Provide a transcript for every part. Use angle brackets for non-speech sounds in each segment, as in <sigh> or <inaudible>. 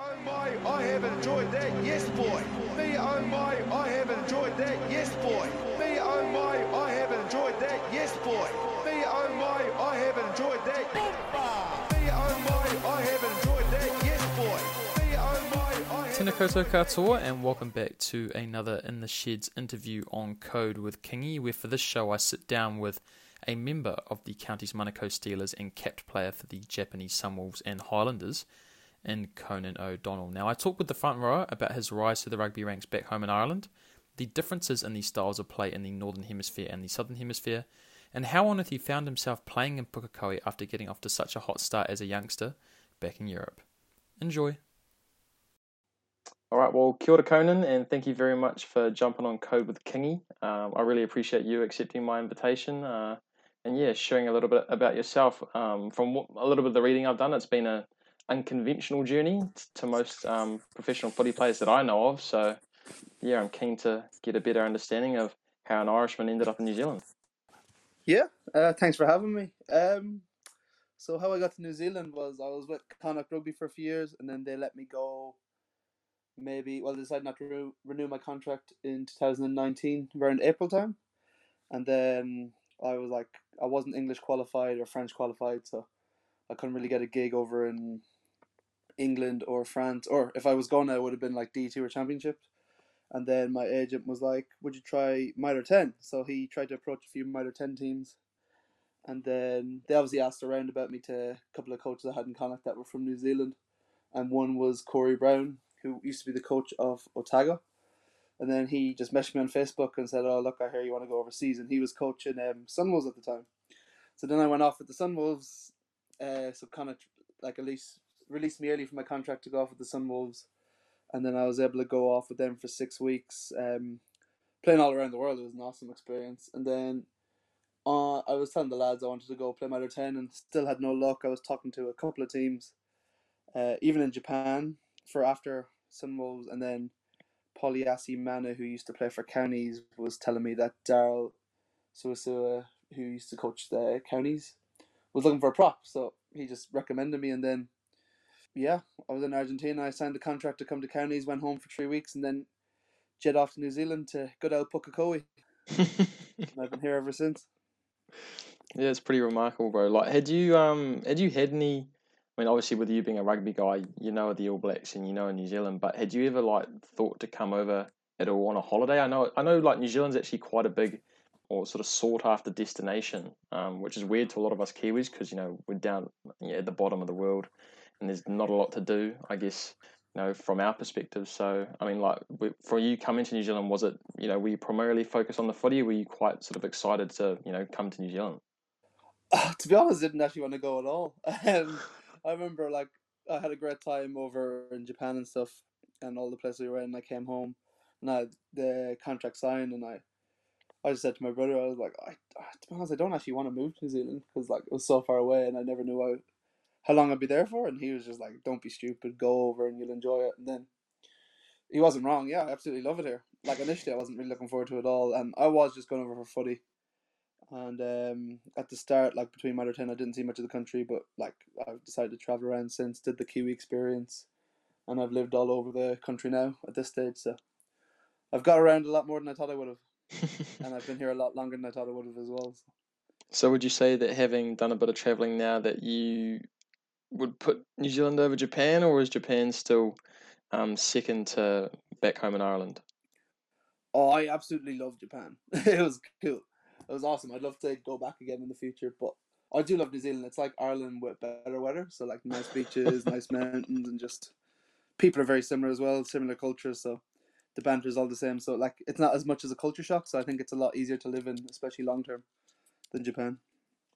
oh my, I have enjoyed that, yes boy. Me oh my, I have enjoyed that, yes boy. Me oh my, I have enjoyed that, yes boy. Me oh my, I have enjoyed that. Me oh my, I have enjoyed that, yes boy. Me oh my, I have Tēnā koutou katoa, and welcome back to another In the Sheds interview on Code with Kingy, where for this show I sit down with a member of the Counties Manukau Steelers and capped player for the Japanese Sunwolves and Highlanders in Conan O'Donnell. Now, I talked with the front rower about his rise to the rugby ranks back home in Ireland, the differences in the styles of play in the Northern Hemisphere and the Southern Hemisphere, and how on earth he found himself playing in Pukekohe after getting off to such a hot start as a youngster back in Europe. Enjoy. All right, well, kia ora, Conan, and thank you very much for jumping on Code with Kingy. Um, I really appreciate you accepting my invitation. Uh, and yeah, sharing a little bit about yourself. Um, from what, a little bit of the reading I've done, it's been a unconventional journey to most um, professional footy players that I know of. So yeah, I'm keen to get a better understanding of how an Irishman ended up in New Zealand. Yeah, uh, thanks for having me. Um, so how I got to New Zealand was I was with Connacht Rugby for a few years, and then they let me go. Maybe well, they decided not to re- renew my contract in 2019 around April time, and then I was like, I wasn't English qualified or French qualified, so I couldn't really get a gig over in England or France, or if I was going, it would have been like D two or Championship. And then my agent was like, "Would you try Mitre ten? So he tried to approach a few Mitre ten teams, and then they obviously asked around about me to a couple of coaches I had in Connacht that were from New Zealand, and one was Corey Brown, who used to be the coach of Otago. And then he just messaged me on Facebook and said, "Oh, look, I hear you want to go overseas." And he was coaching um, Sunwolves at the time. So then I went off with the Sunwolves. Uh, so kind of like at least released me early from my contract to go off with the Sunwolves, and then I was able to go off with them for six weeks, um, playing all around the world. It was an awesome experience. And then uh, I was telling the lads I wanted to go play Mitre 10 and still had no luck. I was talking to a couple of teams, uh, even in Japan, for after Sunwolves, and then Poliasi Mana, who used to play for Counties, was telling me that Daryl Suasua, who used to coach the Counties, was looking for a prop. So he just recommended me, and then yeah, I was in Argentina. I signed the contract to come to Counties, went home for three weeks, and then jet off to New Zealand to good old Pukekohe. <laughs> I've been here ever since. Yeah, it's pretty remarkable, bro. Like, had you um, had you had any? I mean, obviously, with you being a rugby guy, you know the All Blacks and you know New Zealand. But had you ever like thought to come over at all on a holiday? I know, I know, like New Zealand's actually quite a big or sort of sought after destination, um, which is weird to a lot of us Kiwis because you know we're down yeah, at the bottom of the world, and there's not a lot to do. I guess you know from our perspective. So I mean, like for you coming to New Zealand, was it you know were you primarily focused on the footy? Were you quite sort of excited to you know come to New Zealand? <laughs> to be honest, I didn't actually want to go at all. <laughs> Um, I remember like I had a great time over in Japan and stuff, and all the places we were in. I came home, and I the contract signed, and I, I just said to my brother, I was like, I, I- to be honest, I don't actually want to move to New Zealand because like it was so far away, and I never knew how, how long I'd be there for. And he was just like, Don't be stupid, go over and you'll enjoy it. And then he wasn't wrong. Yeah, I absolutely love it here. Like initially, I wasn't really looking forward to it at all, and I was just going over for footy. And um, at the start, like between Mitre 10, I didn't see much of the country, but like I've decided to travel around since, did the Kiwi experience, and I've lived all over the country now at this stage. So I've got around a lot more than I thought I would have, <laughs> and I've been here a lot longer than I thought I would have as well. So. So would you say that having done a bit of traveling now that you would put New Zealand over Japan, or is Japan still um, second to back home in Ireland? Oh, I absolutely love Japan. <laughs> it was cool. It was awesome. I'd love to go back again in the future, but I do love New Zealand. It's like Ireland with better weather, so like nice beaches, nice <laughs> mountains, and just people are very similar as well, similar cultures. So the banter is all the same. So like it's not as much as a culture shock. So I think it's a lot easier to live in, especially long term, than Japan.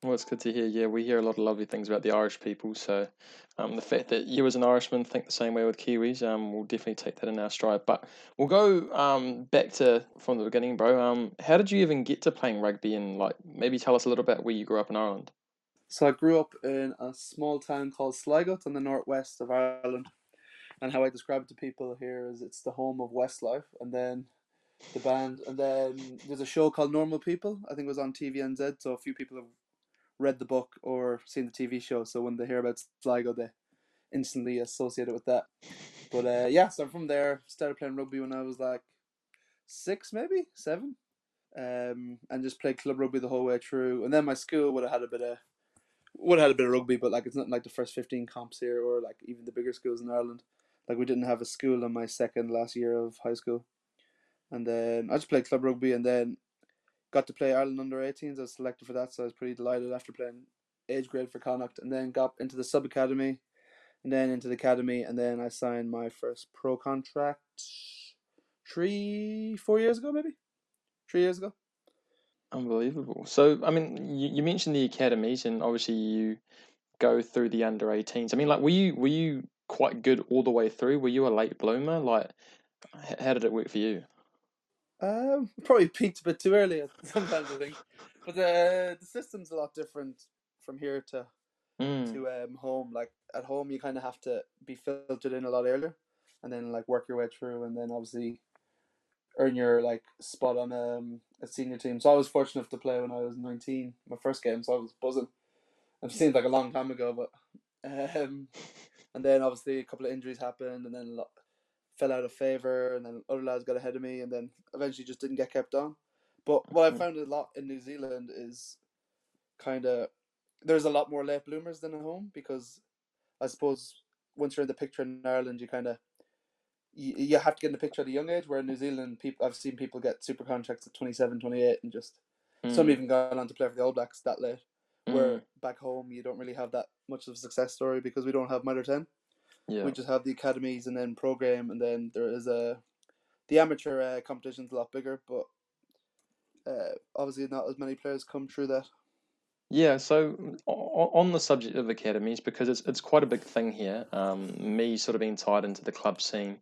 Well, it's good to hear. Yeah, we hear a lot of lovely things about the Irish people. So, um, the fact that you, as an Irishman, think the same way with Kiwis, um, we'll definitely take that in our stride. But we'll go um back to from the beginning, bro. Um, how did you even get to playing rugby, and like maybe tell us a little bit where you grew up in Ireland? So I grew up in a small town called Sligo in the northwest of Ireland. And how I describe it to people here is it's the home of Westlife and then the band and then there's a show called Normal People. I think it was on TVNZ, so a few people have read the book or seen the TV show, so when they hear about Sligo they instantly associated with that. But uh, yeah, so from there, started playing rugby when I was like six, maybe seven, um, and just played club rugby the whole way through. And then my school would have had a bit of would have had a bit of rugby, but like it's not like the first fifteen comps here or like even the bigger schools in Ireland. Like we didn't have a school in my second last year of high school, and then I just played club rugby, and then got to play Ireland under 18s. I was selected for that, so I was pretty delighted after playing age grade for Connacht, and then got into the sub academy, and then into the academy, and then I signed my first pro contract three, four years ago, maybe three years ago. Unbelievable. So, I mean, you, you mentioned the academies, and obviously you go through the under 18s. I mean, like, were you were you quite good all the way through? Were you a late bloomer? Like, how did it work for you? Um, <laughs> probably peaked a bit too early <laughs> sometimes, I think. But the the system's a lot different from here to Mm. to um home. Like at home, you kind of have to be filtered in a lot earlier, and then like work your way through, and then obviously earn your like spot on um a senior team. So I was fortunate enough to play when I was nineteen, my first game. So I was buzzing. I've seen it seems like a long time ago, but <laughs> um, and then obviously a couple of injuries happened, and then a lot fell out of favor, and then other lads got ahead of me, and then eventually just didn't get kept on. But what I found a lot in New Zealand is kind of there's a lot more late bloomers than at home because I suppose once you're in the picture in Ireland, you kind of you, you have to get in the picture at a young age. Where in New Zealand, people I've seen people get super contracts at 27, 28 and just some Mm. even gone on to play for the All Blacks that late. Where Mm. back home you don't really have that much of a success story because we don't have Mitre ten. Yeah. We just have the academies and then program, and then there is a the amateur uh, competition's a lot bigger, but uh, obviously not as many players come through that. Yeah, so on the subject of academies, because it's it's quite a big thing here. Um, me sort of being tied into the club scene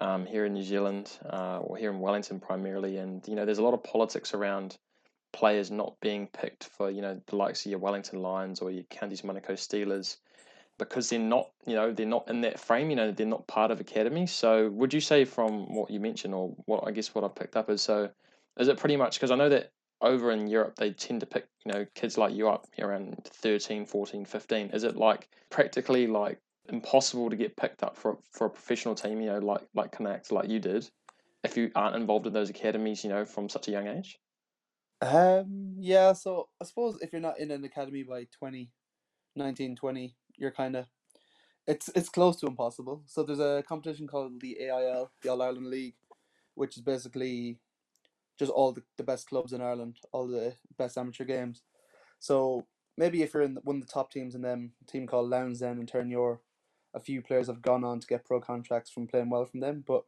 um, here in New Zealand, uh, or here in Wellington primarily, and you know, there's a lot of politics around players not being picked for you know the likes of your Wellington Lions or your Counties Manukau Steelers because they're not you know they're not in that frame. You know, they're not part of academy. So, would you say from what you mentioned, or what I guess what I picked up is so, is it pretty much because I know that over in Europe, they tend to pick, you know, kids like you up around 13, 14, 15. Is it like practically like impossible to get picked up for for a professional team, you know, like like Connacht, like you did, if you aren't involved in those academies, you know, from such a young age? Um, yeah, so I suppose if you're not in an academy by 20, 19, 20, you're kind of it's it's close to impossible. So there's a competition called the AIL, the All Ireland League, which is basically just all the, the best clubs in Ireland, all the best amateur games. So maybe if you're in one of the top teams in them, team called Lansdowne, and turn your a few players have gone on to get pro contracts from playing well from them, but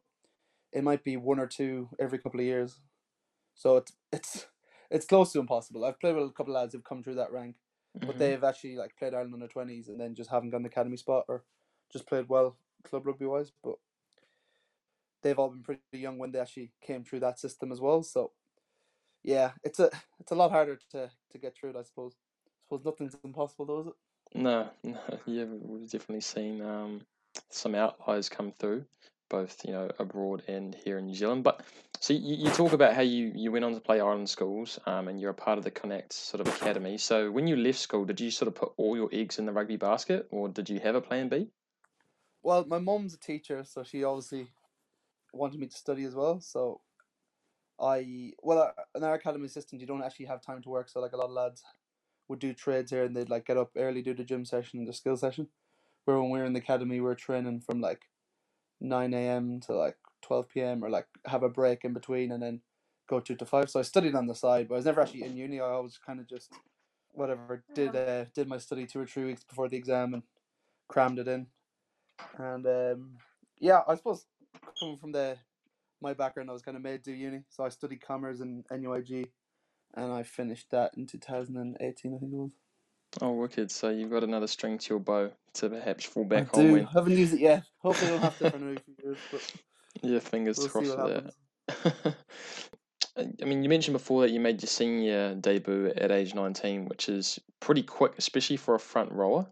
it might be one or two every couple of years. So it's it's it's close to impossible. I've played with a couple of lads who've come through that rank, but Mhm. they've actually like played Ireland under twenties and then just haven't got an academy spot or just played well club rugby wise. But they've all been pretty young when they actually came through that system as well. So yeah, it's a it's a lot harder to to get through it, I suppose. I suppose nothing's impossible though, is it? No, <laughs> no, yeah, we've definitely seen um, some outliers come through, both you know abroad and here in New Zealand. But so you, you talk about how you, you went on to play Ireland schools, um, and you're a part of the Connacht sort of academy. So when you left school, did you sort of put all your eggs in the rugby basket, or did you have a plan B? Well, my mum's a teacher, so she obviously wanted me to study as well. So I well uh, in our academy system, you don't actually have time to work. So like a lot of lads would do trades here and they'd like get up early, do the gym session and the skill session. Where when we were in the academy, we're training from like nine a.m. to like twelve p.m. or like have a break in between and then go two to five. So I studied on the side, but I was never actually in uni. I always kind of just whatever did uh, did my study two or three weeks before the exam and crammed it in. And um, yeah, I suppose coming from the my background, I was kind of made to uni, so I studied commerce in NUIG, and I finished that in two thousand and eighteen, I think it was. Oh, wicked! So you've got another string to your bow to perhaps fall back I on do. when. Haven't used it yet. Hopefully, don't have to for another few years, but Yeah, fingers we'll crossed for that. <laughs> I mean, you mentioned before that you made your senior debut at age 19, which is pretty quick, especially for a front rower.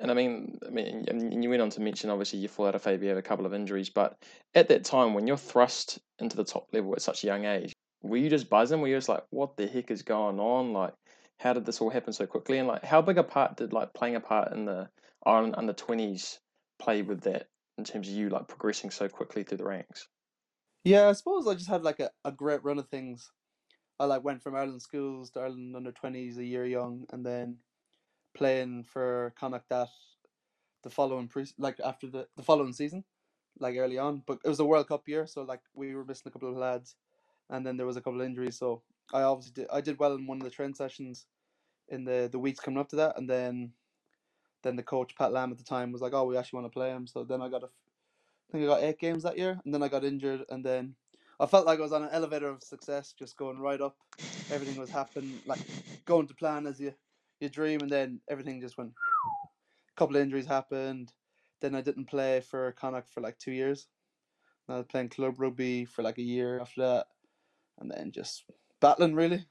And I mean, I mean, and you went on to mention obviously you fall out of favour, you have a couple of injuries, but at that time when you're thrust into the top level at such a young age, were you just buzzing? Were you just like, what the heck is going on? Like, how did this all happen so quickly? And like, how big a part did like playing a part in the Ireland under twenties play with that in terms of you like progressing so quickly through the ranks? Yeah, I suppose I just had like a, a great run of things. I like went from Ireland schools to Ireland under twenties a year young, and then playing for Connacht that the following pre like after the the following season, like early on. But it was a World Cup year, so like we were missing a couple of lads, and then there was a couple of injuries. So I obviously did I did well in one of the train sessions in the the weeks coming up to that, and then then the coach Pat Lam at the time was like, "Oh, we actually want to play him." So then I got a, I think I got eight games that year, and then I got injured, and then I felt like I was on an elevator of success, just going right up. Everything was happening, like going to plan as you you dream, and then everything just went. A <sniffs> couple of injuries happened. Then I didn't play for Connacht for like two years. I was playing club rugby for like a year after that, and then just battling really.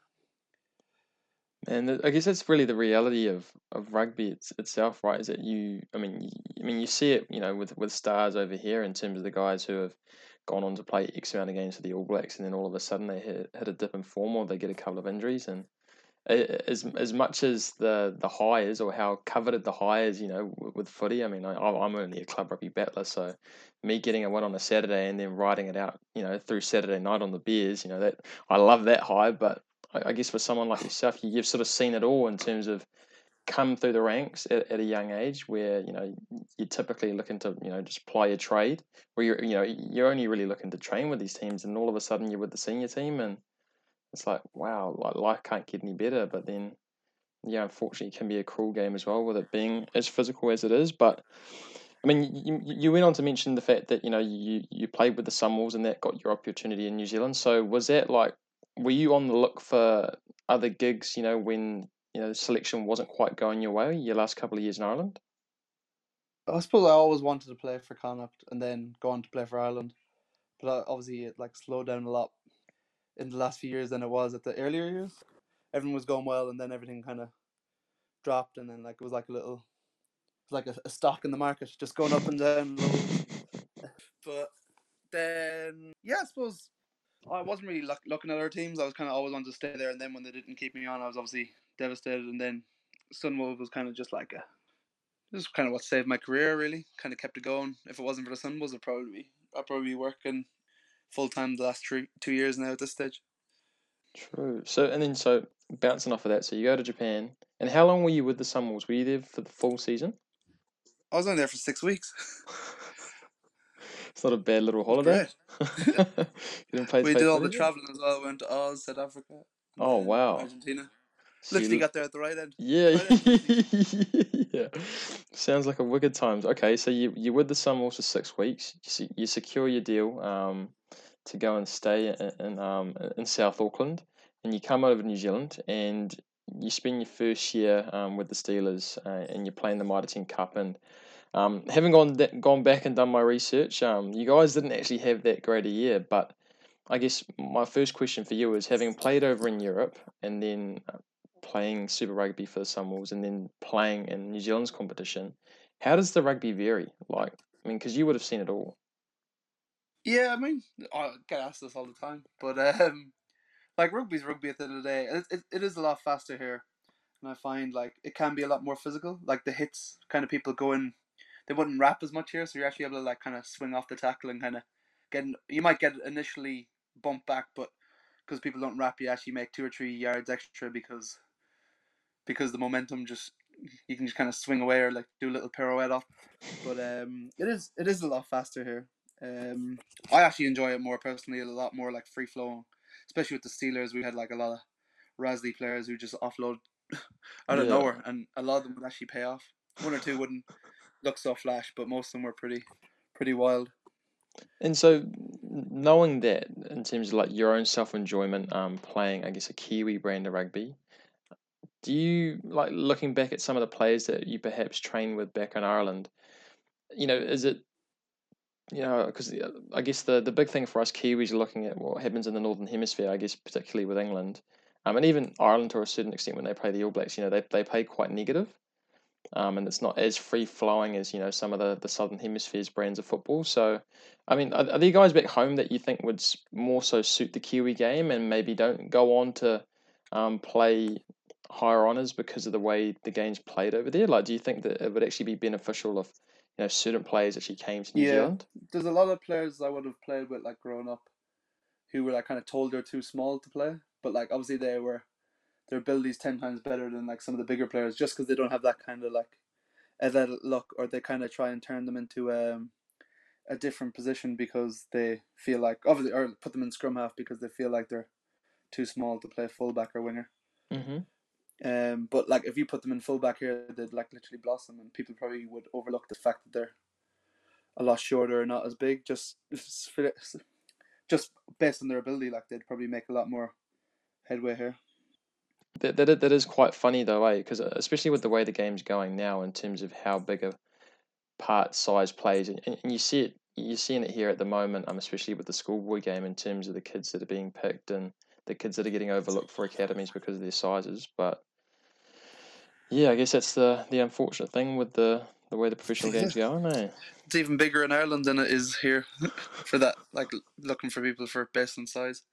And I guess that's really the reality of, of rugby it's, itself, right? Is that you? I mean, you, I mean, you see it, you know, with with stars over here in terms of the guys who have gone on to play X amount of games for the All Blacks, and then all of a sudden they hit, hit a dip in form, or they get a couple of injuries, and as as much as the the high is, or how coveted the high is, you know, with, footy. I mean, I, I'm only a club rugby battler, so me getting a win on a Saturday and then riding it out, you know, through Saturday night on the beers, you know, that I love that high, but I guess for someone like yourself, you've sort of seen it all in terms of come through the ranks at, at a young age, where you know you're typically looking to you know just ply your trade, where you're you know you're only really looking to train with these teams, and all of a sudden you're with the senior team, and it's like wow, like life can't get any better. But then, yeah, unfortunately, it can be a cruel game as well, with it being as physical as it is. But I mean, you, you went on to mention the fact that you know you you played with the Sunwolves and that got your opportunity in New Zealand. So was that like were you on the look for other gigs? You know, when you know selection wasn't quite going your way your last couple of years in Ireland. I suppose I always wanted to play for Connacht and then go on to play for Ireland, but uh, obviously it like slowed down a lot in the last few years than it was at the earlier years. Everything was going well, and then everything kind of dropped, and then like it was like a little, like a, a stock in the market, just going up and <laughs> down. but then, yeah, I suppose I wasn't really look, looking at other teams. I was kind of always wanted to stay there, and then when they didn't keep me on, I was obviously devastated. And then Sunwolves was kind of just like a, this is kind of what saved my career. Really, kind of kept it going. If it wasn't for the Sunwolves, I'd probably be, I'd probably be working full time the last three two years now at this stage. True. So and then so bouncing off of that, so you go to Japan, and how long were you with the Sunwolves? Were you there for the full season? I was only there for six weeks. <laughs> it's not a bad little holiday. <laughs> we did all the traveling as well. Went to Oz, South Africa. Oh wow! Argentina. So Literally got there at the right end. Yeah, right end. <laughs> yeah. Sounds like a wicked times. Okay, so you you're with the Sunwolves for six weeks. You, you secure your deal um, to go and stay in, in um in South Auckland, and you come over to New Zealand and you spend your first year um, with the Steelers, uh, and you're playing the Mitre 10 Cup and um, having gone gone back and done my research, um, you guys didn't actually have that great a year. But I guess my first question for you is, having played over in Europe and then playing Super Rugby for the Sunwolves and then playing in New Zealand's competition, how does the rugby vary? Like, I mean, because you would have seen it all. Yeah, I mean, I get asked this all the time, but um, like rugby's rugby at the end of the day. It, it, it is a lot faster here, and I find like it can be a lot more physical. Like the hits, kind of people going, they wouldn't wrap as much here, so you're actually able to like kind of swing off the tackle and kind of get. You might get initially bumped back, but because people don't wrap, you actually make two or three yards extra because because the momentum just you can just kind of swing away or like do a little pirouette off. But um, it is it is a lot faster here. Um, I actually enjoy it more personally. A lot more like free flowing, especially with the Steelers. We had like a lot of Rasley players who just offload <laughs> out of yeah. nowhere, and a lot of them would actually pay off. One or two wouldn't look so flash, but most of them were pretty pretty wild. And so, knowing that in terms of like your own self enjoyment, um, playing I guess a Kiwi brand of rugby, do you like looking back at some of the players that you perhaps trained with back in Ireland? You know, is it you know because I guess the the big thing for us Kiwis looking at what happens in the northern hemisphere. I guess particularly with England, um, and even Ireland to a certain extent when they play the All Blacks. You know, they they play quite negative um, and it's not as free flowing as you know some of the, the southern hemisphere's brands of football. So, I mean, are, are there guys back home that you think would more so suit the Kiwi game and maybe don't go on to um, play, higher honors because of the way the game's played over there? Like, do you think that it would actually be beneficial if you know certain players actually came to New Yeah. Zealand? There's a lot of players I would have played with like growing up, who were like kind of told they're too small to play, but like obviously they were, their abilities ten times better than like some of the bigger players just because they don't have that kind of like, athletic look, or they kind of try and turn them into um, a different position because they feel like obviously or put them in scrum half because they feel like they're too small to play fullback or winger. Mm-hmm. Um, but like if you put them in fullback here, they'd like literally blossom, and people probably would overlook the fact that they're a lot shorter and not as big. Just <laughs> just based on their ability, like they'd probably make a lot more headway here. That, that, that is quite funny though, eh? Because especially with the way the game's going now, in terms of how big a part size plays, and, and you see it, you're seeing it here at the moment. Um, especially with the schoolboy game, in terms of the kids that are being picked and the kids that are getting overlooked for academies because of their sizes. But yeah, I guess that's the the unfortunate thing with the the way the professional game's <laughs> going, eh? It's even bigger in Ireland than it is here <laughs> for that. Like looking for people for based on size.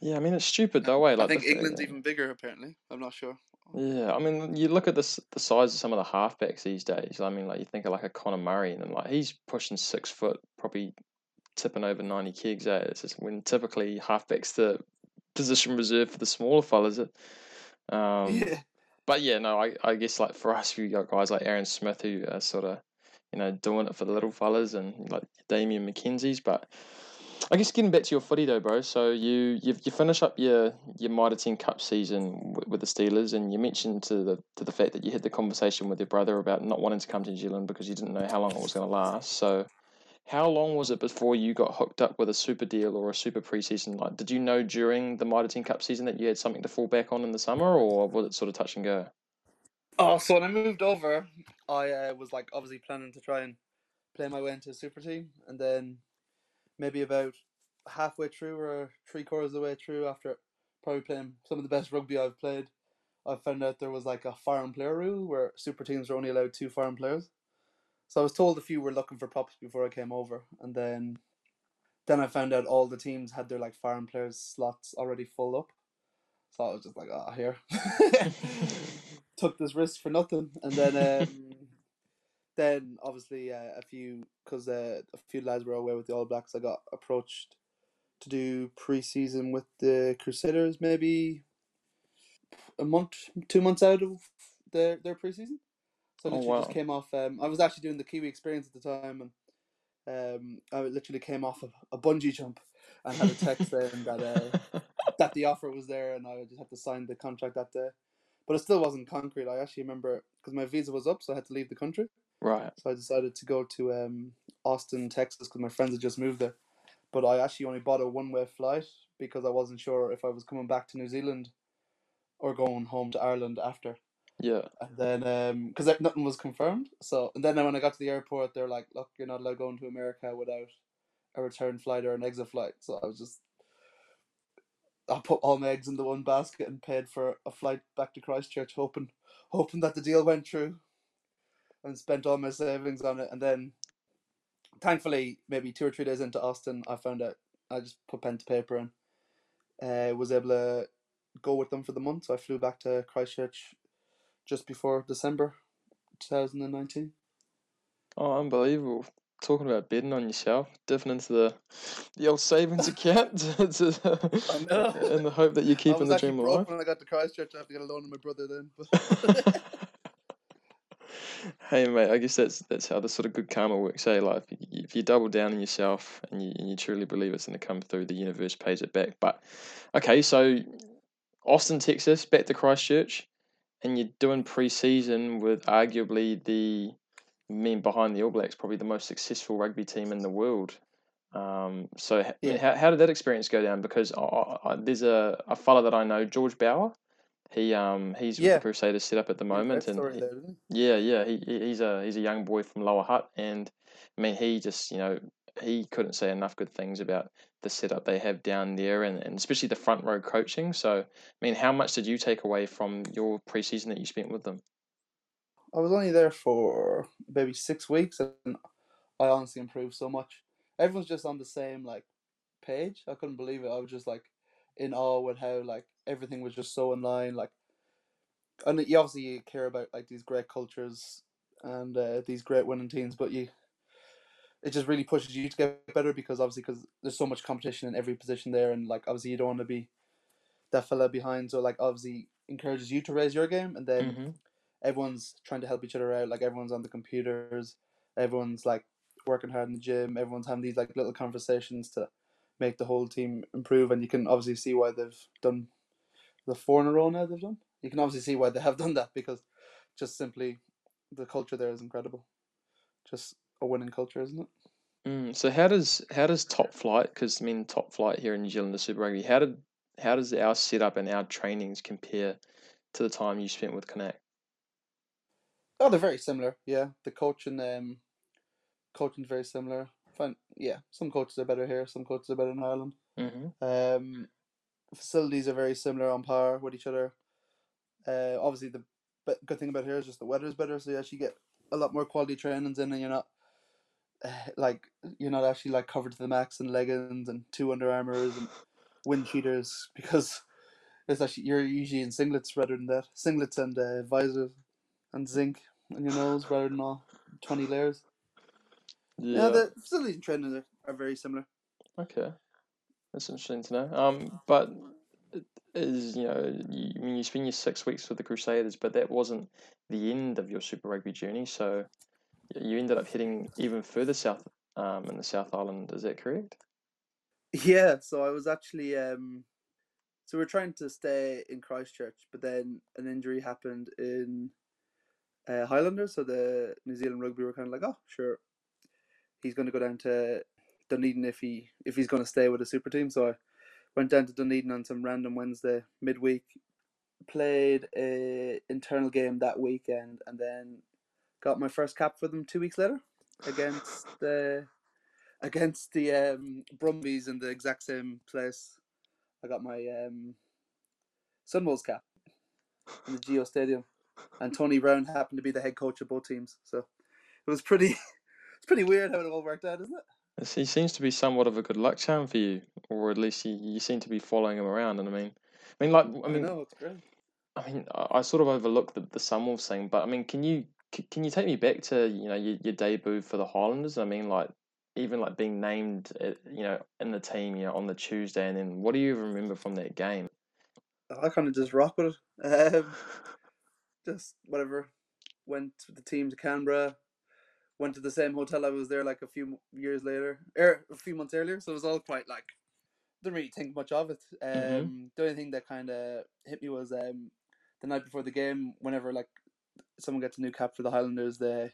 Yeah, I mean it's stupid that way. Like I think the- England's even bigger. Apparently, I'm not sure. Yeah, I mean, you look at this the size of some of the halfbacks these days. I mean, like you think of like a Conor Murray, and like he's pushing six foot, probably tipping over ninety kegs. Eh? It's just when typically halfbacks the position reserved for the smaller fellas. Um, <laughs> yeah. But yeah, no, I, I guess like for us, we got guys like Aaron Smith who are sort of, you know, doing it for the little fellas and like Damian McKenzie's. But I guess getting back to your footy though, bro. So you you you finish up your your Mitre Ten Cup season with, with the Steelers, and you mentioned to the to the fact that you had the conversation with your brother about not wanting to come to New Zealand because you didn't know how long it was going to last. So. How long was it before you got hooked up with a super deal or a super preseason? Like, did you know during the Mitre Ten Cup season that you had something to fall back on in the summer, or was it sort of touch and go? Oh, so when I moved over, I uh, was like obviously planning to try and play my way into a super team, and then maybe about halfway through or three quarters of the way through, after probably playing some of the best rugby I've played, I found out there was like a foreign player rule where super teams were only allowed two foreign players. So I was told a few were looking for pups before I came over, and then then I found out all the teams had their like foreign players slots already full up. So I was just like, ah, here. <laughs> <laughs> Took this risk for nothing, and then um, <laughs> then obviously uh, a few because uh, a few lads were away with the All Blacks. I got approached to do pre-season with the Crusaders, maybe a month, two months out of their their pre-season. So I Oh, literally just came off. Um, I was actually doing the Kiwi experience at the time, and um, I literally came off a, a bungee jump and had a text <laughs> saying that uh, that the offer was there, and I just had to sign the contract that day. But it still wasn't concrete. I actually remember because my visa was up, so I had to leave the country. right. So I decided to go to um, Austin, Texas, because my friends had just moved there. But I actually only bought a one-way flight because I wasn't sure if I was coming back to New Zealand or going home to Ireland after. Yeah. And then, because nothing was confirmed, so and then when I got to the airport, they're like, "Look, you're not allowed going to America without a return flight or an exit flight." So I was just, I put all my eggs into one basket and paid for a flight back to Christchurch, hoping, hoping that the deal went through, and spent all my savings on it. And then, thankfully, maybe two or three days into Austin, I found out. I just put pen to paper and uh, was able to go with them for the month. So I flew back to Christchurch just before December 2019. Oh, unbelievable. Talking about betting on yourself, dipping into the the old savings <laughs> account <laughs> to, to- in the hope that you're keeping the dream alive. when I got to Christchurch. I have to get a loan of my brother then. But <laughs> hey mate, I guess that's that's how the sort of good karma works. Hey, like if you, if you double down on yourself and you, and you truly believe it's going to come through, the universe pays it back. But okay, so Austin, Texas, back to Christchurch, and you're doing pre-season with arguably the men behind the All Blacks, probably the most successful rugby team in the world. Um, so Yeah. how, how did that experience go down? Because I, I, there's a, a fella that I know, George Bower. He um he's with the Crusaders set up at the moment, Great and he- there, isn't it? yeah, yeah, he he- he's a he's a young boy from Lower Hutt, and I mean he just you know he couldn't say enough good things about the setup they have down there, and, and especially the front row coaching. So I mean, how much did you take away from your preseason that you spent with them? I was only there for maybe six weeks, and I honestly improved so much. Everyone's just on the same like page. I couldn't believe it. I was just like in awe with how like everything was just so in line. Like and you obviously you care about like these great cultures and uh, these great winning teams, but you it just really pushes you to get better because obviously because there's so much competition in every position there, and like obviously you don't want to be that fella behind, so like obviously encourages you to raise your game, and then hmm everyone's trying to help each other out. Like everyone's on the computers, everyone's like working hard in the gym, everyone's having these like little conversations to make the whole team improve, and you can obviously see why they've done the four in a row now they've done. You can obviously see why they have done that because just simply the culture there is incredible. Just a winning culture, isn't it? Mm, so how does how does top flight? Because I mean, top flight here in New Zealand, the Super Rugby. How did how does our setup and our trainings compare to the time you spent with Connacht? Oh, they're very similar. Yeah, the coaching, um, coaching's very similar. Fine. Yeah, some coaches are better here. Some coaches are better in Ireland. Mm-hmm. Um, facilities are very similar on par with each other. Uh, obviously the good thing about here is just the weather is better, so you actually get a lot more quality trainings in, and you're not <sighs> like you're not actually like covered to the max in leggings and two Under Armours and wind cheaters <laughs> because it's actually you're usually in singlets rather than that singlets and uh, visors and zinc on your nose rather than all twenty layers. Yeah, Yeah. the facilities and training are, are very similar. Okay, that's interesting to know. Um, but it is you know you, I mean you spend your six weeks with the Crusaders, but that wasn't the end of your Super Rugby journey. So you ended up heading even further south, um, in the South Island. Is that correct? Yeah, so I was actually um so we are trying to stay in Christchurch, but then an injury happened in uh, Highlanders, so the New Zealand rugby were kind of like, oh, sure, he's going to go down to Dunedin if he if he's going to stay with the super team. So I went down to Dunedin on some random Wednesday midweek, played a internal game that weekend, and then got my first cap for them two weeks later against <sighs> the against the um, Brumbies in the exact same place. I got my um, Sunwolves cap in the GIO Stadium, and Tony Brown happened to be the head coach of both teams. So it was pretty, <laughs> it's pretty weird how it all worked out, isn't it? He seems to be somewhat of a good luck charm for you, or at least you, you seem to be following him around. And I mean, I mean, like, I mean, know it's great. I mean, I I sort of overlooked the the Sunwolves thing, but I mean, can you c- can you take me back to you know your, your debut for the Highlanders? I mean, like even like being named, uh, you know, in the team, you know, on the Tuesday, and then what do you remember from that game? I kind of just rock with it. Um, <laughs> just whatever. Went with the team to Canberra. Went to the same hotel I was there like a few years later, or a few months earlier. So it was all quite like didn't really think much of it. Um, Mhm. The only thing that kind of hit me was um, the night before the game. Whenever like someone gets a new cap for the Highlanders, they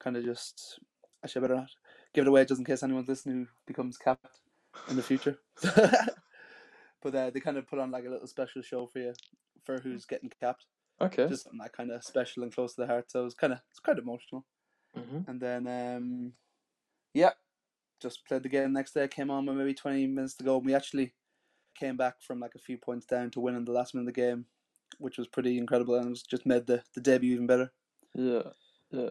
kind of just actually I better not give it away just in case anyone's listening who becomes capped in the future. <laughs> but uh, they kind of put on like a little special show for you for who's getting capped Okay. just something that kind of special and close to the heart. So it's kind of it's quite emotional. hmm And then um, yeah, just played the game next day. Came on with maybe twenty minutes to go. And we actually came back from like a few points down to win in the last minute of the game, which was pretty incredible and was just made the, the debut even better. Yeah, yeah.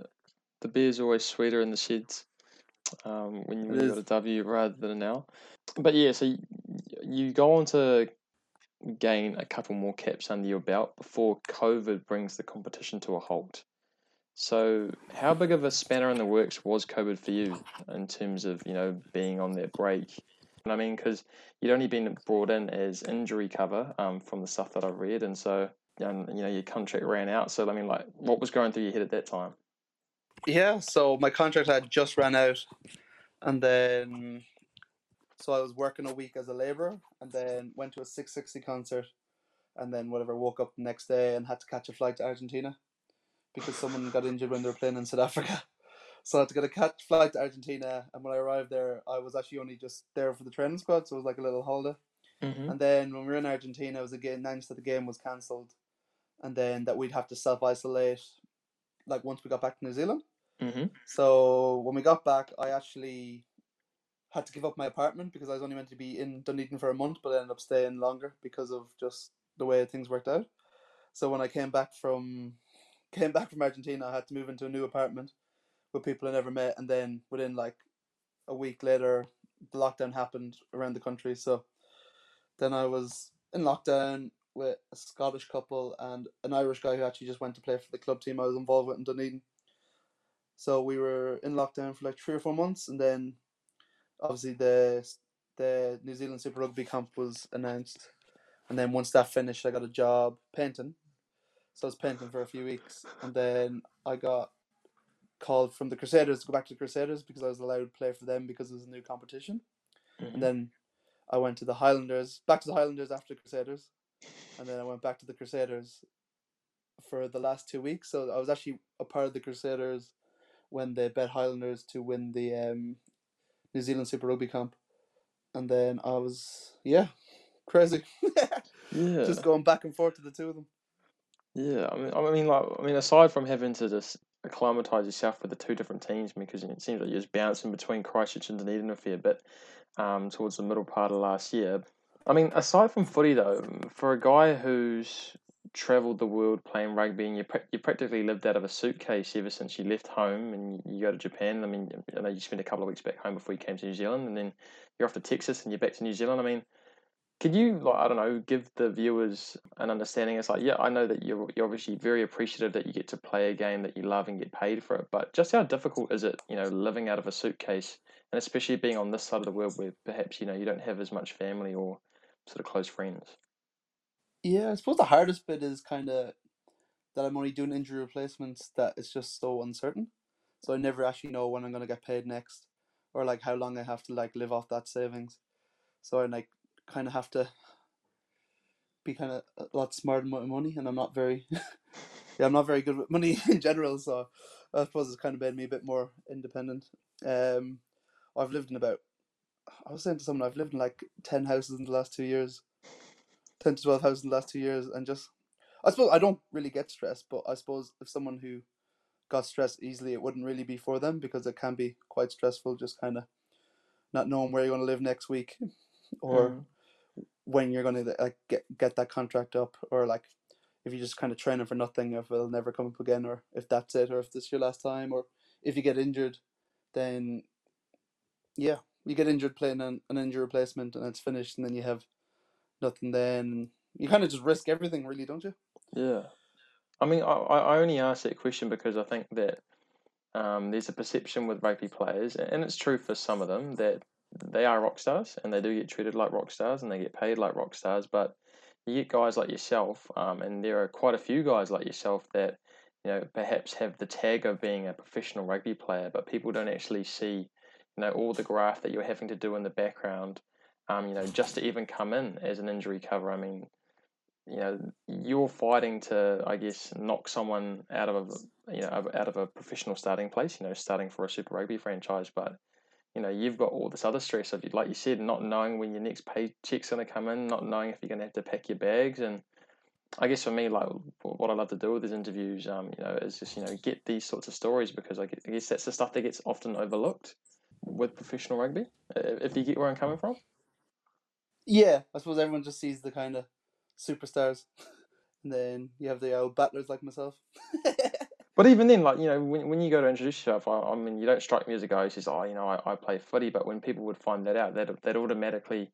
The beer's always sweeter in the sheds um, when, you- got a W rather than an L. But yeah, so you, you go on to gain a couple more caps under your belt before COVID brings the competition to a halt. So, how big of a spanner in the works was COVID for you in terms of you know being on that break? I mean, because you'd only been brought in as injury cover um, from the stuff that I've read, and so and you know your contract ran out. So I mean, like, what was going through your head at that time? Yeah, so my contract had just ran out, and then so I was working a week as a labourer, and then went to a Six60 concert, and then whatever woke up the next day and had to catch a flight to Argentina, because someone got injured when they were playing in South Africa. <laughs> So I had to get a catch flight to Argentina, and when I arrived there, I was actually only just there for the training squad, so it was like a little holiday. Mm-hmm. And then when we were in Argentina, it was again announced that the game was cancelled, and then that we'd have to self isolate, like once we got back to New Zealand. Mm-hmm. So when we got back, I actually had to give up my apartment because I was only meant to be in Dunedin for a month, but I ended up staying longer because of just the way things worked out. So when I came back from came back from Argentina, I had to move into a new apartment with people I never met, and then within like a week later, the lockdown happened around the country. So then I was in lockdown. with a Scottish couple and an Irish guy who actually just went to play for the club team I was involved with in Dunedin. So we were in lockdown for like three or four months, and then obviously the the New Zealand Super Rugby camp was announced, and then once that finished, I got a job painting. So I was painting for a few weeks, and then I got called from the Crusaders to go back to the Crusaders because I was allowed to play for them because it was a new competition. Mhm. And then I went to the Highlanders, back to the Highlanders after the Crusaders, and then I went back to the Crusaders for the last two weeks. So I was actually a part of the Crusaders when they bet Highlanders to win the um, New Zealand Super Rugby Camp, and then I was yeah, crazy, <laughs> Yeah. just going back and forth to the two of them. Yeah, I mean, I mean, like, I mean, aside from having to just acclimatise yourself with the two different teams, because it seems like you're just bouncing between Christchurch and Dunedin a fair bit um, towards the middle part of last year. I mean, aside from footy, though, for a guy who's travelled the world playing rugby and you you practically lived out of a suitcase ever since you left home and you go to Japan. I mean, I know you spent a couple of weeks back home before you came to New Zealand, and then you're off to Texas and you're back to New Zealand. I mean, could you, like, I don't know, give the viewers an understanding? It's like, yeah, I know that you're, you're obviously very appreciative that you get to play a game that you love and get paid for it, but just how difficult is it, you know, living out of a suitcase, and especially being on this side of the world where perhaps, you know, you don't have as much family or sort of close friends? Yeah, I suppose the hardest bit is kind of that I'm only doing injury replacements that it's just so uncertain. So I never actually know when I'm gonna get paid next, or like how long I have to like live off that savings. So I like kind of have to be kind of a lot smarter with my money, and I'm not very, <laughs> yeah, I'm not very good with money <laughs> in general. So I suppose it's kind of made me a bit more independent. Um, I've lived in about, I was saying to someone, I've lived in like ten houses in the last two years, ten to twelve houses in the last two years, and just, I suppose I don't really get stressed, but I suppose if someone who got stressed easily, it wouldn't really be for them because it can be quite stressful, just kind of not knowing where you're going to live next week, or Mm. when you're going to like get get that contract up, or like if you're just kind of training for nothing, if it'll never come up again, or if that's it, or if this is your last time, or if you get injured, then yeah, you get injured playing an, an injury replacement and it's finished, and then you have nothing. Then you kind of just risk everything, really, don't you? Yeah. I mean, I, I only ask that question because I think that um, there's a perception with rugby players, and it's true for some of them, that they are rock stars and they do get treated like rock stars and they get paid like rock stars. But you get guys like yourself, um, and there are quite a few guys like yourself that, you know, perhaps have the tag of being a professional rugby player, but people don't actually see, you know, all the graft that you're having to do in the background, um, you know, just to even come in as an injury cover. I mean, you know you're fighting to I guess knock someone out of a you know out of a professional starting place you know starting for a Super Rugby franchise but you know you've got all this other stress of like you said not knowing when your next paycheck's going to come in not knowing if you're going to have to pack your bags and I guess for me like what I love to do with these interviews um you know is just you know get these sorts of stories because I gue- I guess that's the stuff that gets often overlooked with professional rugby if you get where I'm coming from Yeah, I suppose everyone just sees the kind of superstars, <laughs> and then you have the old battlers like myself. <laughs> But even then, like you know, when, when you go to introduce yourself, I, I mean, you don't strike me as a guy who says, "Oh, you know, I, I play footy." But when people would find that out, they'd they'd automatically,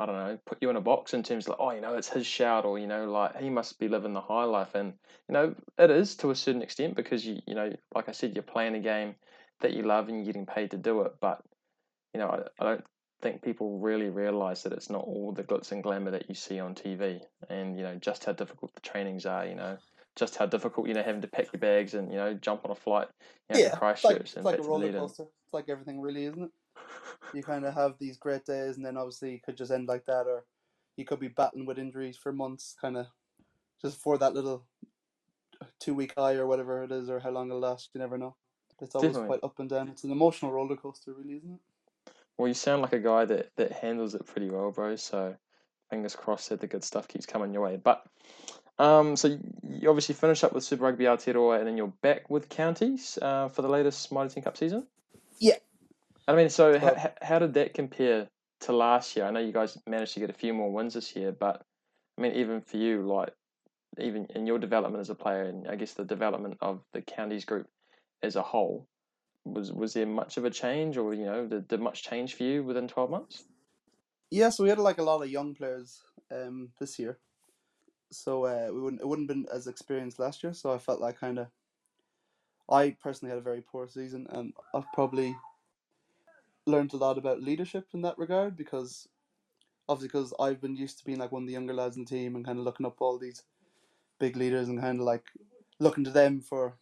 I don't know, put you in a box in terms of, like, "Oh, you know, it's his shout," or you know, like he must be living the high life. And you know, it is to a certain extent because you you know, like I said, you're playing a game that you love and you're getting paid to do it. But you know, I, I don't think people really realize that it's not all the glitz and glamour that you see on TV, and you know, just how difficult the trainings are. You know just how difficult you know having to pack your bags and you know jump on a flight you know, yeah, to it's Christchurch like, it's like a roller coaster. It's like everything, really, isn't it? <laughs> You kind of have these great days, and then obviously you could just end like that, or you could be battling with injuries for months, kind of just for that little two week high or whatever it is, or how long it'll last. You never know. It's always Definitely. quite up and down. It's an emotional roller coaster, really, isn't it? Well, you sound like a guy that that handles it pretty well, bro. So fingers crossed that the good stuff keeps coming your way. But um, so you- obviously finish up with Super Rugby Aotearoa, and then you're back with counties uh, for the latest Mitre Ten Cup season. Yeah. I mean, so Well- h- how did that compare to last year? I know you guys managed to get a few more wins this year, but I mean, even for you, like even in your development as a player, and I guess the development of the counties group as a whole, was was there much of a change, or you know, did, did much change for you within twelve months? Yeah, so we had like a lot of young players um this year. So uh, we wouldn't it wouldn't have been as experienced last year. So I felt like kind of, I personally had a very poor season, and I've probably learned a lot about leadership in that regard because obviously because I've been used to being like one of the younger lads in the team and kind of looking up all these big leaders and kind of like looking to them for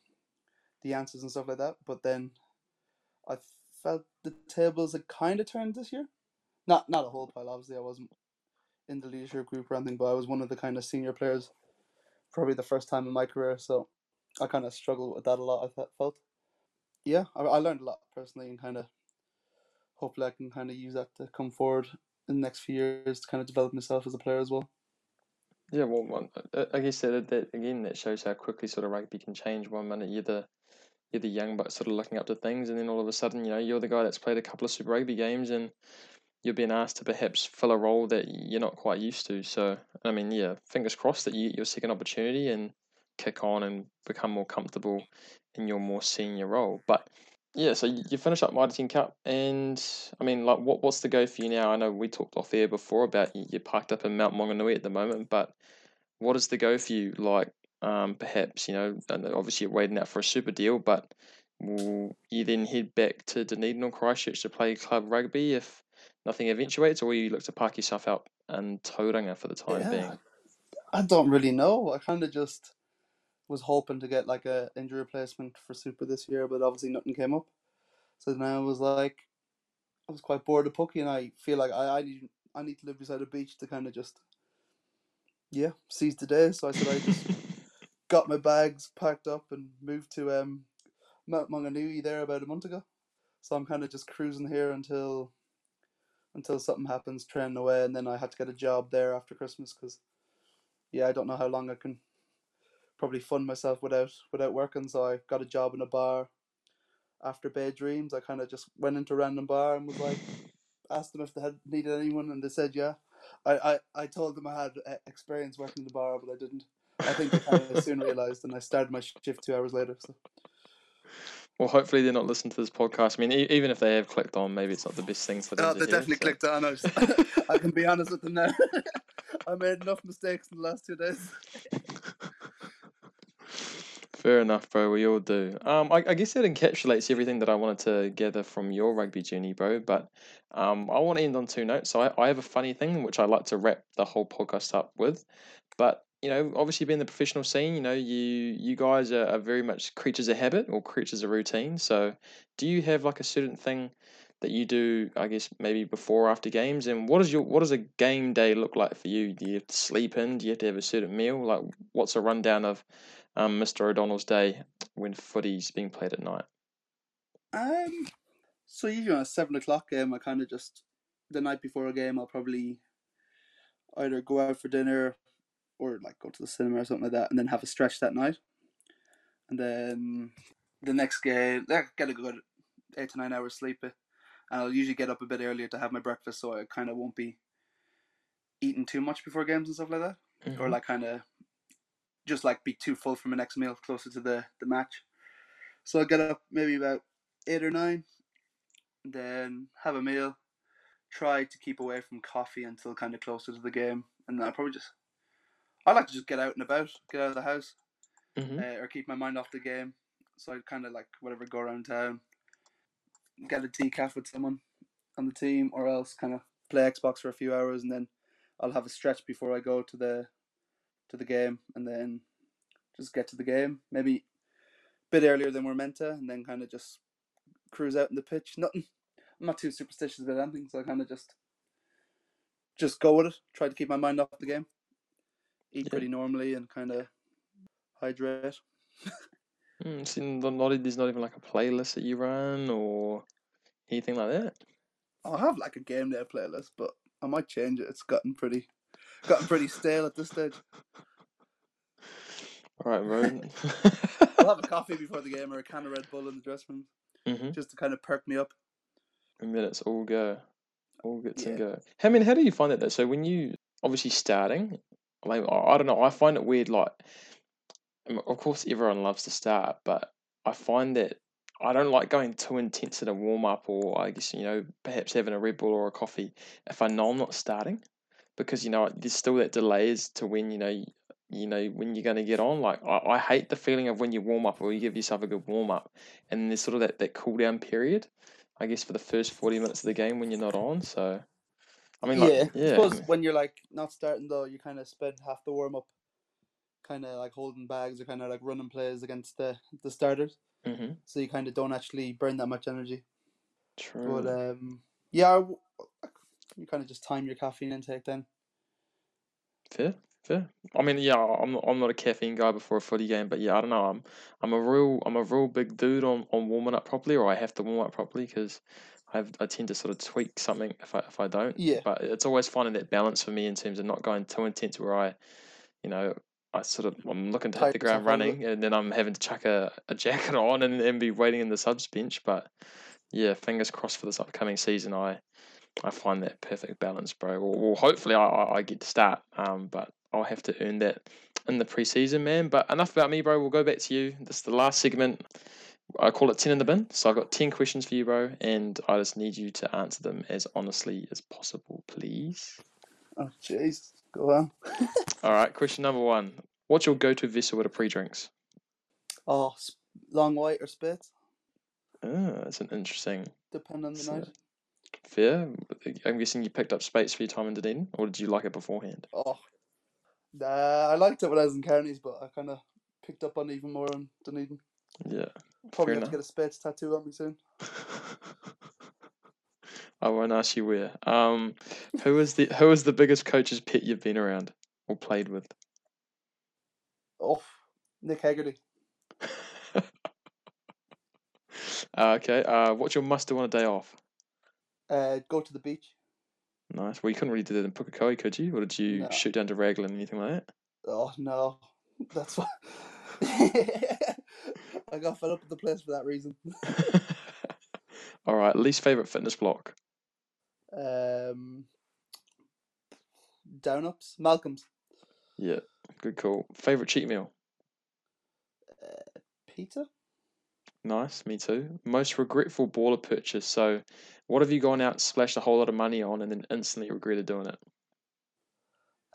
the answers and stuff like that. But then I felt the tables had kind of turned this year. Not not a whole pile. Obviously, I wasn't in the leadership group or anything, but I was one of the kind of senior players, probably the first time in my career. So I kind of struggled with that a lot. I felt. Yeah, I, I learned a lot personally, and kind of hopefully I can kind of use that to come forward in the next few years to kind of develop myself as a player as well. Yeah, well, one, uh, I guess that, that again that shows how quickly sort of rugby can change. One minute you're the you're the young but sort of looking up to things, and then all of a sudden, you know, you're the guy that's played a couple of Super Rugby games, and you're being asked to perhaps fill a role that you're not quite used to. So, I mean, yeah, fingers crossed that you get your second opportunity and kick on and become more comfortable in your more senior role. But yeah, so you finish up Mitre Cup, and I mean, like, what what's the go for you now? I know we talked off air before about you're parked up in Mount Maunganui at the moment, but what is the go for you? Like, um, perhaps you know, and obviously you're waiting out for a super deal, but will you then head back to Dunedin or Christchurch to play club rugby if nothing eventuates, or will you look to park yourself out and Tauranga for the time yeah, being? I don't really know. I kind of just was hoping to get like a injury replacement for Super this year, but obviously nothing came up. So then I was like, I was quite bored of Pucky, and I feel like I, I need I need to live beside a beach to kind of just yeah seize the day. So I said I just <laughs> got my bags packed up and moved to um Mount Maunganui there about a month ago. So I'm kind of just cruising here until until something happens, training away, and then I had to get a job there after Christmas because yeah I don't know how long I can probably fund myself without without working. So I got a job in a bar after Bay Dreams. I kind of just went into a random bar and was like, asked them if they had needed anyone, and they said yeah. I, I, I told them I had experience working in the bar, but I didn't. I think I soon realised, and I started my shift two hours later. So. Well, hopefully they're not listening to this podcast. I mean, even if they have clicked on, maybe it's not the best thing for them. Oh, they hear, definitely so. clicked on. I, <laughs> I can be honest with them now. <laughs> I made enough mistakes in the last two days. <laughs> Fair enough, bro. We all do. Um, I, I guess that encapsulates everything that I wanted to gather from your rugby journey, bro. But um, I want to end on two notes. So I, I have a funny thing which I like to wrap the whole podcast up with. But you know, obviously being the professional scene, you know, you you guys are, are very much creatures of habit or creatures of routine. So, do you have like a certain thing that you do? I guess maybe before or after games. And what is your what does a game day look like for you? Do you have to sleep in? Do you have to have a certain meal? Like, what's a rundown of um, Mr. O'Donnell's day when footy's being played at night? Um, so usually on a seven o'clock game, I kind of just the night before a game, I'll probably either go out for dinner or like go to the cinema or something like that, and then have a stretch that night. And then the next game, I get a good eight to nine hours sleep, and I'll usually get up a bit earlier to have my breakfast, so I kind of won't be eating too much before games and stuff like that, mm-hmm. or like kind of just like be too full for my next meal closer to the, the match. So I get up maybe about eight or nine, then have a meal, try to keep away from coffee until kind of closer to the game, and then I probably just I like to just get out and about, get out of the house, mm-hmm. uh, or keep my mind off the game. So I kind of like whatever go around town, get a decaf with someone on the team, or else kind of play Xbox for a few hours, and then I'll have a stretch before I go to the to the game, and then just get to the game. Maybe a bit earlier than we're meant to, and then kind of just cruise out in the pitch. Nothing. I'm not too superstitious about anything, so I kind of just just go with it. Try to keep my mind off the game. Eat yeah. pretty normally and kind of hydrate. mm, so not, there's not even like a playlist that you run or anything like that. I'll have like a game day playlist, but I might change it. It's gotten pretty gotten pretty stale at this stage. All right, Rowan. <laughs> <laughs> I'll have a coffee before the game or a can of Red Bull in the dressing room, mm-hmm. just to kind of perk me up. And then it's all go, all gets yeah. and go. I mean, how do you find that though? So when you obviously starting, like I don't know, I find it weird. Like, of course, everyone loves to start, but I find that I don't like going too intense in a warm up, or I guess you know perhaps having a Red Bull or a coffee if I know I'm not starting because you know there's still that delay as to when you know you know when you're going to get on. Like I, I hate the feeling of when you warm up or you give yourself a good warm up, and there's sort of that that cool down period. I guess for the first forty minutes of the game when you're not on. So, I mean, like, yeah, yeah, I suppose when you're like not starting though, you kind of spend half the warm up, kind of like holding bags or kind of like running plays against the the starters. hmm So you kind of don't actually burn that much energy. true. But um, yeah, you kind of just time your caffeine intake then. Fair, fair. I mean, yeah, I'm not, I'm not a caffeine guy before a footy game, but yeah, I don't know. I'm I'm a real I'm a real big dude on, on warming up properly, or I have to warm up properly because I I tend to sort of tweak something if I if I don't. Yeah. But it's always finding that balance for me in terms of not going too intense where I, you know, I sort of I'm looking to hit the ground yourself out a bit. running and then I'm having to chuck a, a <laughs> jacket on and, and be waiting in the subs bench. But yeah, fingers crossed for this upcoming season. I I find that perfect balance, bro. Well, well hopefully I, I, I get to start, um, but I'll have to earn that in the preseason, man. But enough about me, bro. We'll go back to you. This is the last segment. I call it 10 in the bin. So I've got 10 questions for you, bro, and I just need you to answer them as honestly as possible, please. Oh jeez, go on. <laughs> All right, question number one. What's your go to vessel with a pre drinks? Oh, long white or Speight's, Oh, that's an interesting. depending on the night. Fair. I'm guessing you picked up Speight's for your time in Dunedin, or did you like it beforehand? Oh, nah, I liked it when I was in Carneys, but I kind of picked up on even more in Dunedin. Yeah. Probably Fair have to get a Speight's tattoo on me soon. <laughs> I won't ask you where. Um, who is the who is the biggest coach's pet you've been around or played with? Oh, Nick Haggerty. <laughs> Uh, okay. Uh, what's your must do on a day off? Uh, go to the beach. Nice. Well, you couldn't really do that in Pukekohe, could you? Or did you No. shoot down to Raglan anything like that? Oh no, <laughs> that's why. I got fed up with the place for that reason. <laughs> All right. Least favorite fitness block. Um, down ups, Malcolm's Yeah. Good call. Favorite cheat meal. pizza. Nice. Me too. Most regretful baller purchase. So, what have you gone out, and splashed a whole lot of money on, and then instantly regretted doing it?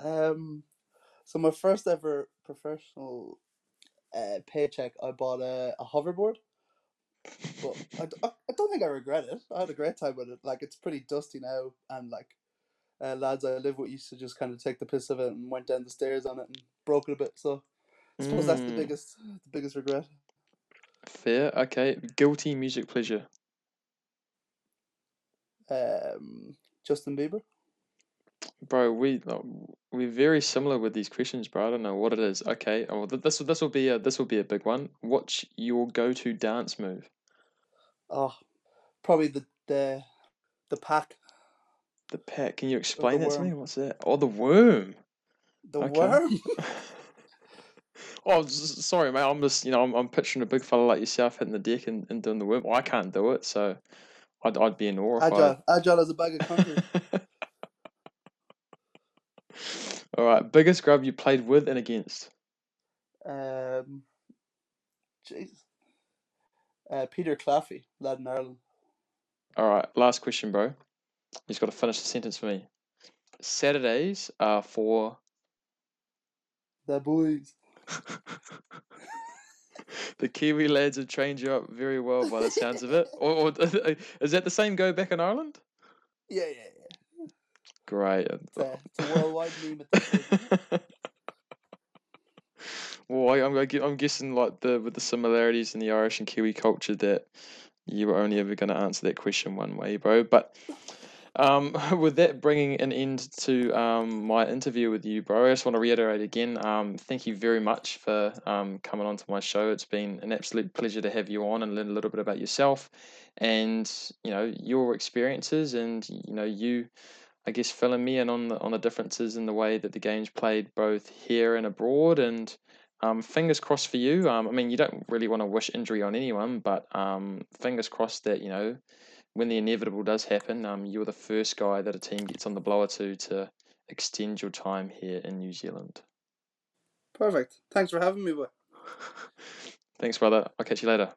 Um, so my first ever professional uh, paycheck, I bought a, a hoverboard. But I I don't think I regret it. I had a great time with it. Like it's pretty dusty now, and like uh, lads I live with used to just kind of take the piss of it and went down the stairs on it and broke it a bit. So I suppose that's the Mm, biggest the biggest regret. Fair. Okay. Guilty music pleasure. Um, Justin Bieber. Bro, we like, we're very similar with these questions, bro. I don't know what it is. Okay, oh, this this will be a this will be a big one. What's your go-to dance move? Oh, probably the the the pack, The pack. Can you explain that to me? What's that? Oh, the worm. the Okay. worm. <laughs> oh, sorry, mate. I'm just you know I'm, I'm picturing a big fella like yourself hitting the deck and, and doing the worm. Well, I can't do it, so I'd I'd be in awe I. agile, agile as a bag of concrete. <laughs> <laughs> All right, biggest grub you played with and against. Um, Jesus. Uh, Peter Claffey, lad in Ireland. All right, last question, bro. You just got to finish the sentence for me. Saturdays are for. The boys. <laughs> the Kiwi lads have trained you up very well by the sounds of it. Or, or <laughs> is that the same go back in Ireland? Yeah, yeah, yeah. Great. It's a, <laughs> it's a worldwide meme at this <laughs> well, I, gue- I'm guessing like the with the similarities in the Irish and Kiwi culture that you were only ever going to answer that question one way, bro. But um, <laughs> with that bringing an end to um, my interview with you, bro, I just want to reiterate again. Um, thank you very much for um, coming onto my show. It's been an absolute pleasure to have you on and learn a little bit about yourself and you know your experiences and you know you. I guess filling me in on the on the differences in the way that the game's played both here and abroad, and um, fingers crossed for you. Um, I mean, you don't really want to wish injury on anyone, but um, fingers crossed that you know when the inevitable does happen, um, you're the first guy that a team gets on the blower to to extend your time here in New Zealand. Perfect. Thanks for having me, boy. <laughs> Thanks, brother. I'll catch you later.